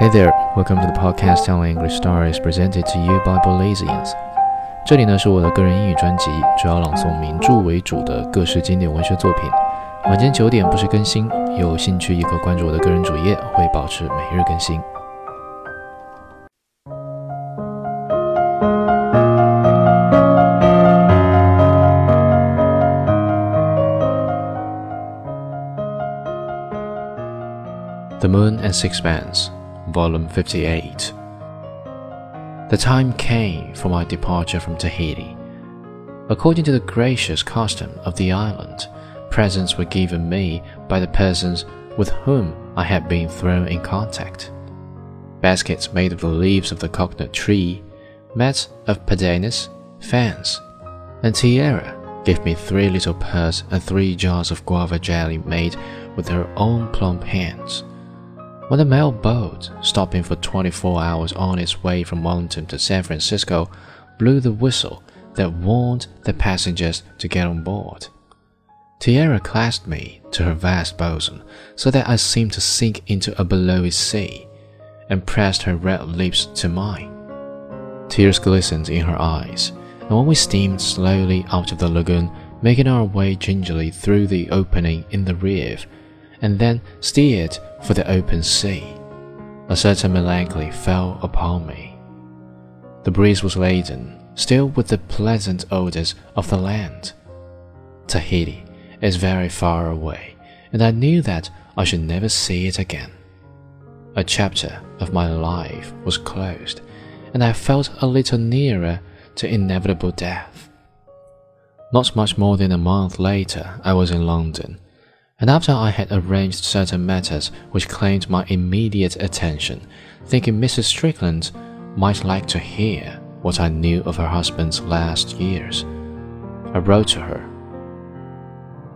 Hey there, welcome to the podcast telling English stories presented to you by Belizeans。这里呢是我的个人英语专辑，主要朗诵名着为主的各式经典文学作品。晚间九点不时更新，有兴趣也可关注我的个人主页，会保持每日更新。The Moon and Sixpence, Volume 58. The time came for my departure from Tahiti. According to the gracious custom of the island, presents were given me by the persons with whom I had been thrown in contact. Baskets made of the leaves of the coconut tree, mats of pandanus, fans, and Tiare gave me three little pearls and three jars of guava jelly made with her own plump hands. When the mail boat, stopping for 24 hours on its way from Wellington to San Francisco, blew the whistle that warned the passengers to get on board, Tiare clasped me to her vast bosom so that I seemed to sink into a billowy sea, and pressed her red lips to mine. Tears glistened in her eyes, and when we steamed slowly out of the lagoon, making our way gingerly through the opening in the reef, and then steered for the open sea. A certain melancholy fell upon me. The breeze was laden still with the pleasant odors of the land. Tahiti is very far away, and I knew that I should never see it again. A chapter of my life was closed, and I felt a little nearer to inevitable death. Not much more than a month later, I was in London and after I had arranged certain matters which claimed my immediate attention, thinking Mrs. Strickland might like to hear what I knew of her husband's last years, I wrote to her.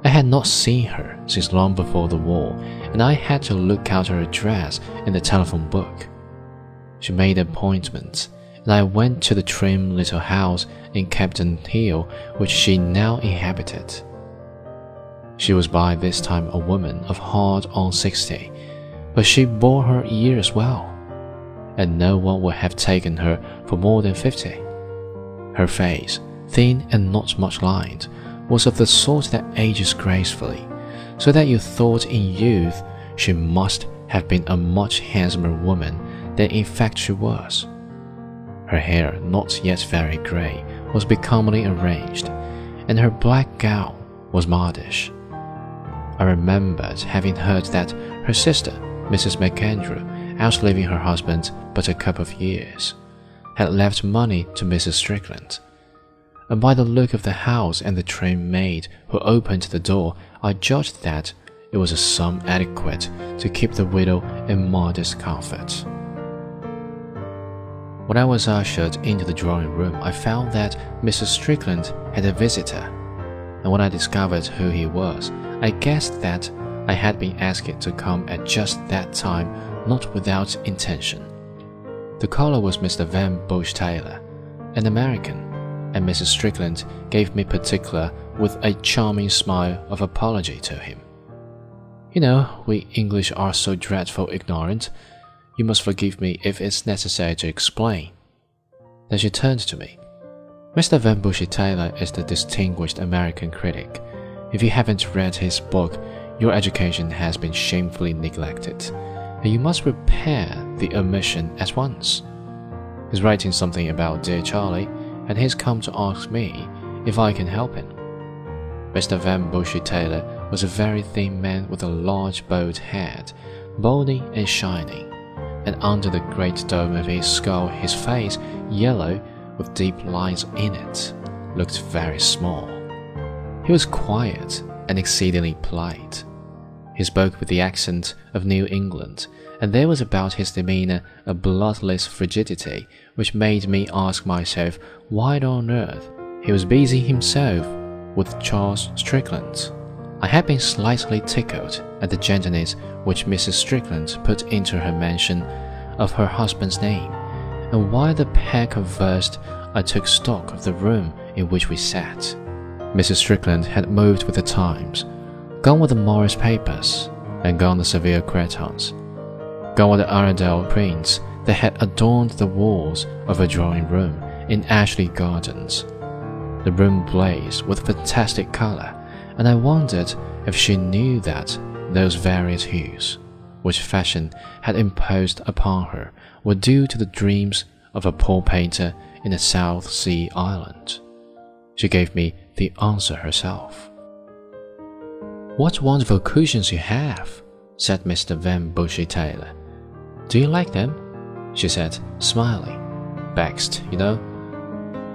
I had not seen her since long before the war, and I had to look out her address in the telephone book. She made an appointment, and I went to the trim little house in Campden Hill which she now inhabited. She was by this time a woman of hard on sixty, but she bore her years well, and no one would have taken her for more than fifty. Her face, thin and not much lined, was of the sort that ages gracefully, so that you thought in youth she must have been a much handsomer woman than in fact she was. Her hair, not yet very grey, was becomingly arranged, and her black gown was modish. I remembered having heard that her sister, Mrs. MacAndrew, outliving her husband but a couple of years, had left money to Mrs. Strickland. And by the look of the house and the trim maid who opened the door, I judged that it was a sum adequate to keep the widow in modest comfort. When I was ushered into the drawing room, I found that Mrs. Strickland had a visitor, and when I discovered who he was, I guessed that I had been asked to come at just that time, not without intention. The caller was Mr. Van Busche Taylor, an American, and Mrs. Strickland gave me particular with a charming smile of apology to him. You know, we English are so dreadful ignorant. You must forgive me if it's necessary to explain. Then she turned to me. Mr. Van Busche Taylor is the distinguished American critic if you haven't read his book, your education has been shamefully neglected, and you must repair the omission at once. He's writing something about dear Charlie, and he's come to ask me if I can help him. Mr. Van Busche Taylor was a very thin man with a large bald head, bony and shining, and under the great dome of his skull, his face, yellow with deep lines in it, looked very small. He was quiet and exceedingly polite. He spoke with the accent of New England, and there was about his demeanor a bloodless frigidity which made me ask myself why on earth he was busy himself with Charles Strickland. I had been slightly tickled at the gentleness which Mrs. Strickland put into her mention of her husband's name, and while the pair conversed, I took stock of the room in which we sat. Mrs. Strickland had moved with the times, gone with the Morris papers, and gone the Seville cretonnes. Gone the Arundel prints that had adorned the walls of a drawing room in Ashley Gardens. The room blazed with fantastic color, and I wondered if she knew that those various hues, which fashion had imposed upon her, were due to the dreams of a poor painter in a South Sea island. She gave me the answer herself. What wonderful cushions you have, said Mr. Van Busche Taylor. Do you like them? She said, smiling. Bakst, you know.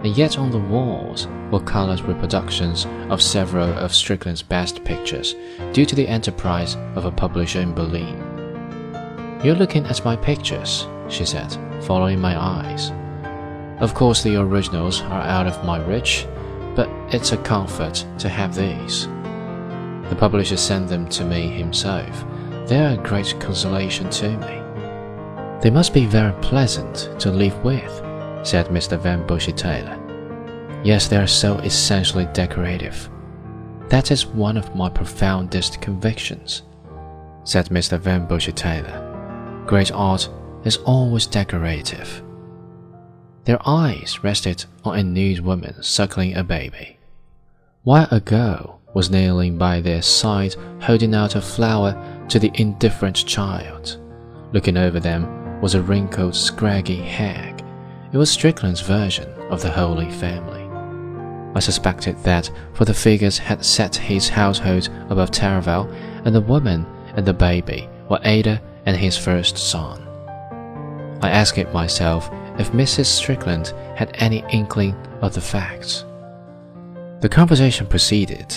And yet on the walls were colored reproductions of several of Strickland's best pictures, due to the enterprise of a publisher in Berlin. You're looking at my pictures, she said, following my eyes. Of course, the originals are out of my reach, but it's a comfort to have these. The publisher sent them to me himself. They are a great consolation to me. They must be very pleasant to live with, said Mr. Van Busche Taylor. Yes, they are so essentially decorative. That is one of my profoundest convictions, said Mr. Van Busche Taylor. Great art is always decorative. Their eyes rested on a nude woman suckling a baby, while a girl was kneeling by their side holding out a flower to the indifferent child. Looking over them was a wrinkled, scraggy hag. It was Strickland's version of the Holy Family. I suspected that, for the figures had set his household above Taravao, and the woman and the baby were Ata and his first son. I asked myself if Mrs. Strickland had any inkling of the facts. The conversation proceeded,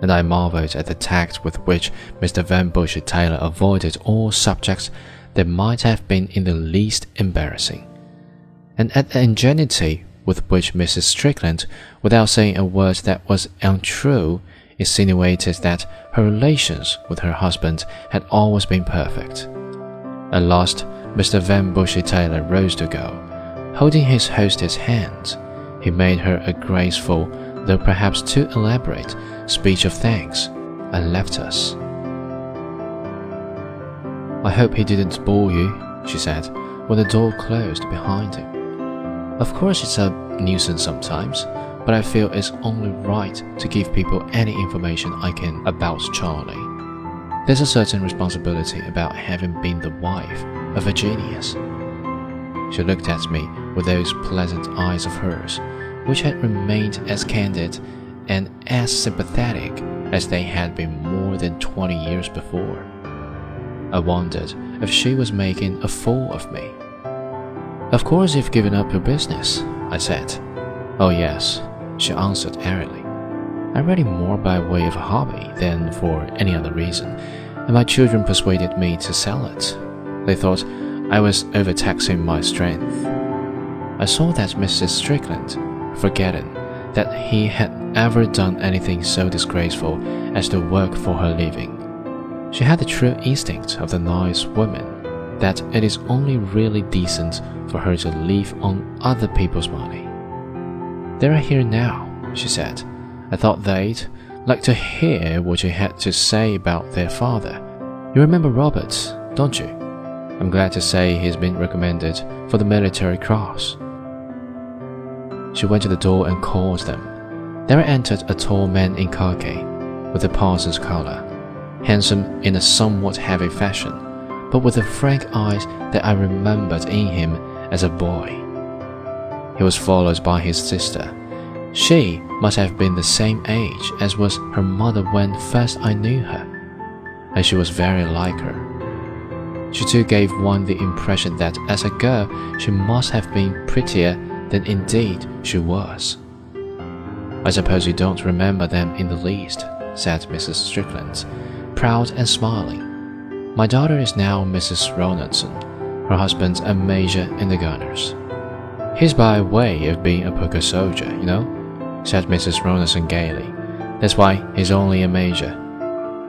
and I marveled at the tact with which Mr. Van Busche Taylor avoided all subjects that might have been in the least embarrassing, and at the ingenuity with which Mrs. Strickland, without saying a word that was untrue, insinuated that her relations with her husband had always been perfect. At last, Mr. Van Busche Taylor rose to go. Holding his hostess' hand, he made her a graceful, though perhaps too elaborate, speech of thanks and left us. I hope he didn't bore you, she said, when the door closed behind him. Of course, it's a nuisance sometimes, but I feel it's only right to give people any information I can about Charlie. There's a certain responsibility about having been the wife of a genius. She looked at me with those pleasant eyes of hers, which had remained as candid and as sympathetic as they had been more than twenty years before. I wondered if she was making a fool of me. Of course, you've given up your business, I said. Oh, yes, she answered airily. I'm reading more by way of a hobby than for any other reason, and my children persuaded me to sell it. They thought I was overtaxing my strength. I saw that Mrs. Strickland, forgetting that he had ever done anything so disgraceful as to work for her living. She had the true instinct of the nice woman that it is only really decent for her to live on other people's money. They're here now, she said. I thought they'd like to hear what you had to say about their father. You remember Robert, don't you? I'm glad to say he's been recommended for the Military Cross. She went to the door and called them. There entered a tall man in khaki, with a parson's collar, handsome in a somewhat heavy fashion, but with the frank eyes that I remembered in him as a boy. He was followed by his sister. She must have been the same age as was her mother when first I knew her, and she was very like her. She too gave one the impression that as a girl she must have been prettier than indeed she was. I suppose you don't remember them in the least, said Mrs. Strickland, proud and smiling. My daughter is now Mrs. Ronaldson, her husband's a major in the Gunners. He's by way of being a poker soldier, you know, said Mrs. Ronaldson gaily. That's why he's only a major.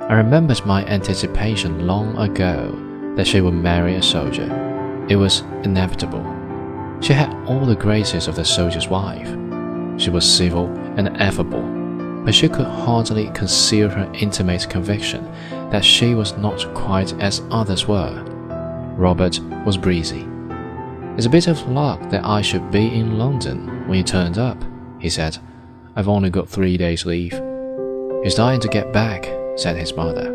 I remembered my anticipation long ago that she would marry a soldier. It was inevitable. She had all the graces of the soldier's wife. She was civil and affable, but she could hardly conceal her intimate conviction that she was not quite as others were. Robert was breezy. It's a bit of luck that I should be in London when you turned up, he said. I've only got three days' leave. He's dying to get back, said his mother.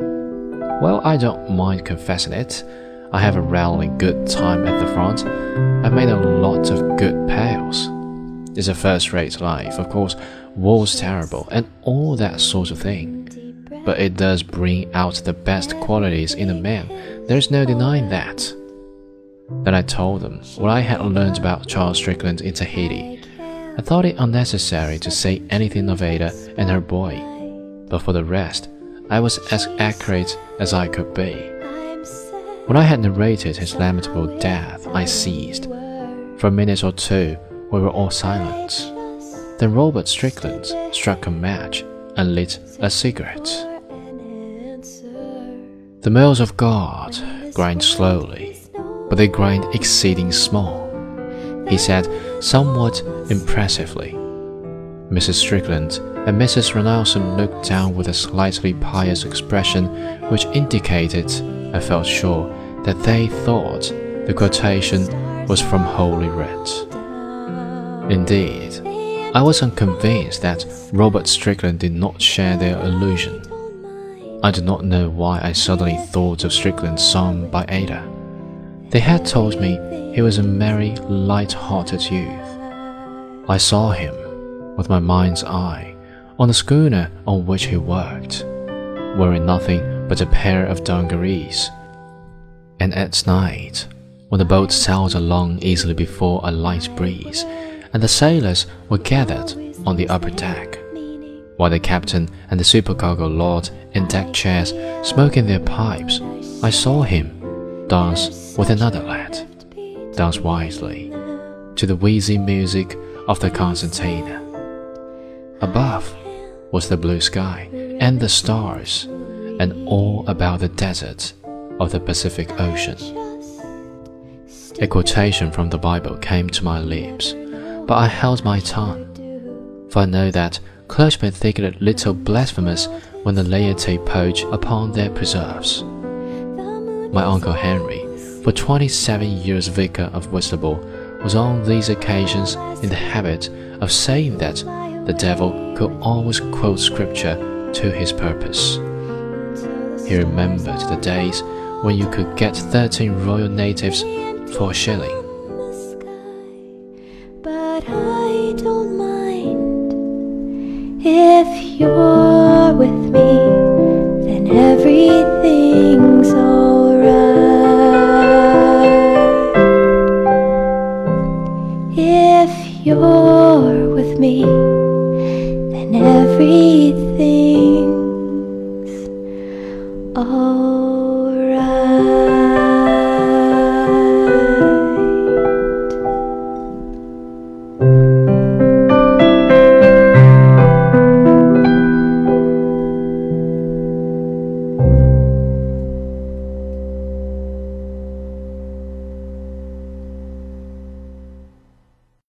Well, I don't mind confessing it. I have a rarely good time at the front. I've made a lot of good pals. It's a first rate life, of course, war's terrible, and all that sort of thing. But it does bring out the best qualities in a man, there's no denying that. Then I told them what I had learned about Charles Strickland in Tahiti. I thought it unnecessary to say anything of Ata and her boy, but for the rest, I was as accurate as I could be. When I had narrated his lamentable death, I ceased. For a minute or two, we were all silent. Then Robert Strickland struck a match and lit a cigarette. The mills of God grind slowly but they grind exceeding small, he said somewhat impressively. Mrs. Strickland and Mrs. Ronaldson looked down with a slightly pious expression which indicated, I felt sure, that they thought the quotation was from Holy Writ. Indeed, I was unconvinced that Robert Strickland did not share their illusion. I do not know why I suddenly thought of Strickland's song by Ata. They had told me he was a merry, light-hearted youth. I saw him, with my mind's eye, on the schooner on which he worked, wearing nothing but a pair of dungarees. And at night, when the boat sailed along easily before a light breeze, and the sailors were gathered on the upper deck, while the captain and the supercargo lord in deck chairs smoking their pipes, I saw him dance with another lad, dance wisely, to the wheezy music of the concertina. Above was the blue sky and the stars, and all about the desert of the Pacific Ocean. A quotation from the Bible came to my lips, but I held my tongue, for I know that clergymen think it a little blasphemous when the laity poach upon their preserves my Uncle Henry, for 27 years vicar of Whitstable, was on these occasions in the habit of saying that the devil could always quote scripture to his purpose. He remembered the days when you could get 13 royal natives for a shilling. Everything's all. Oh.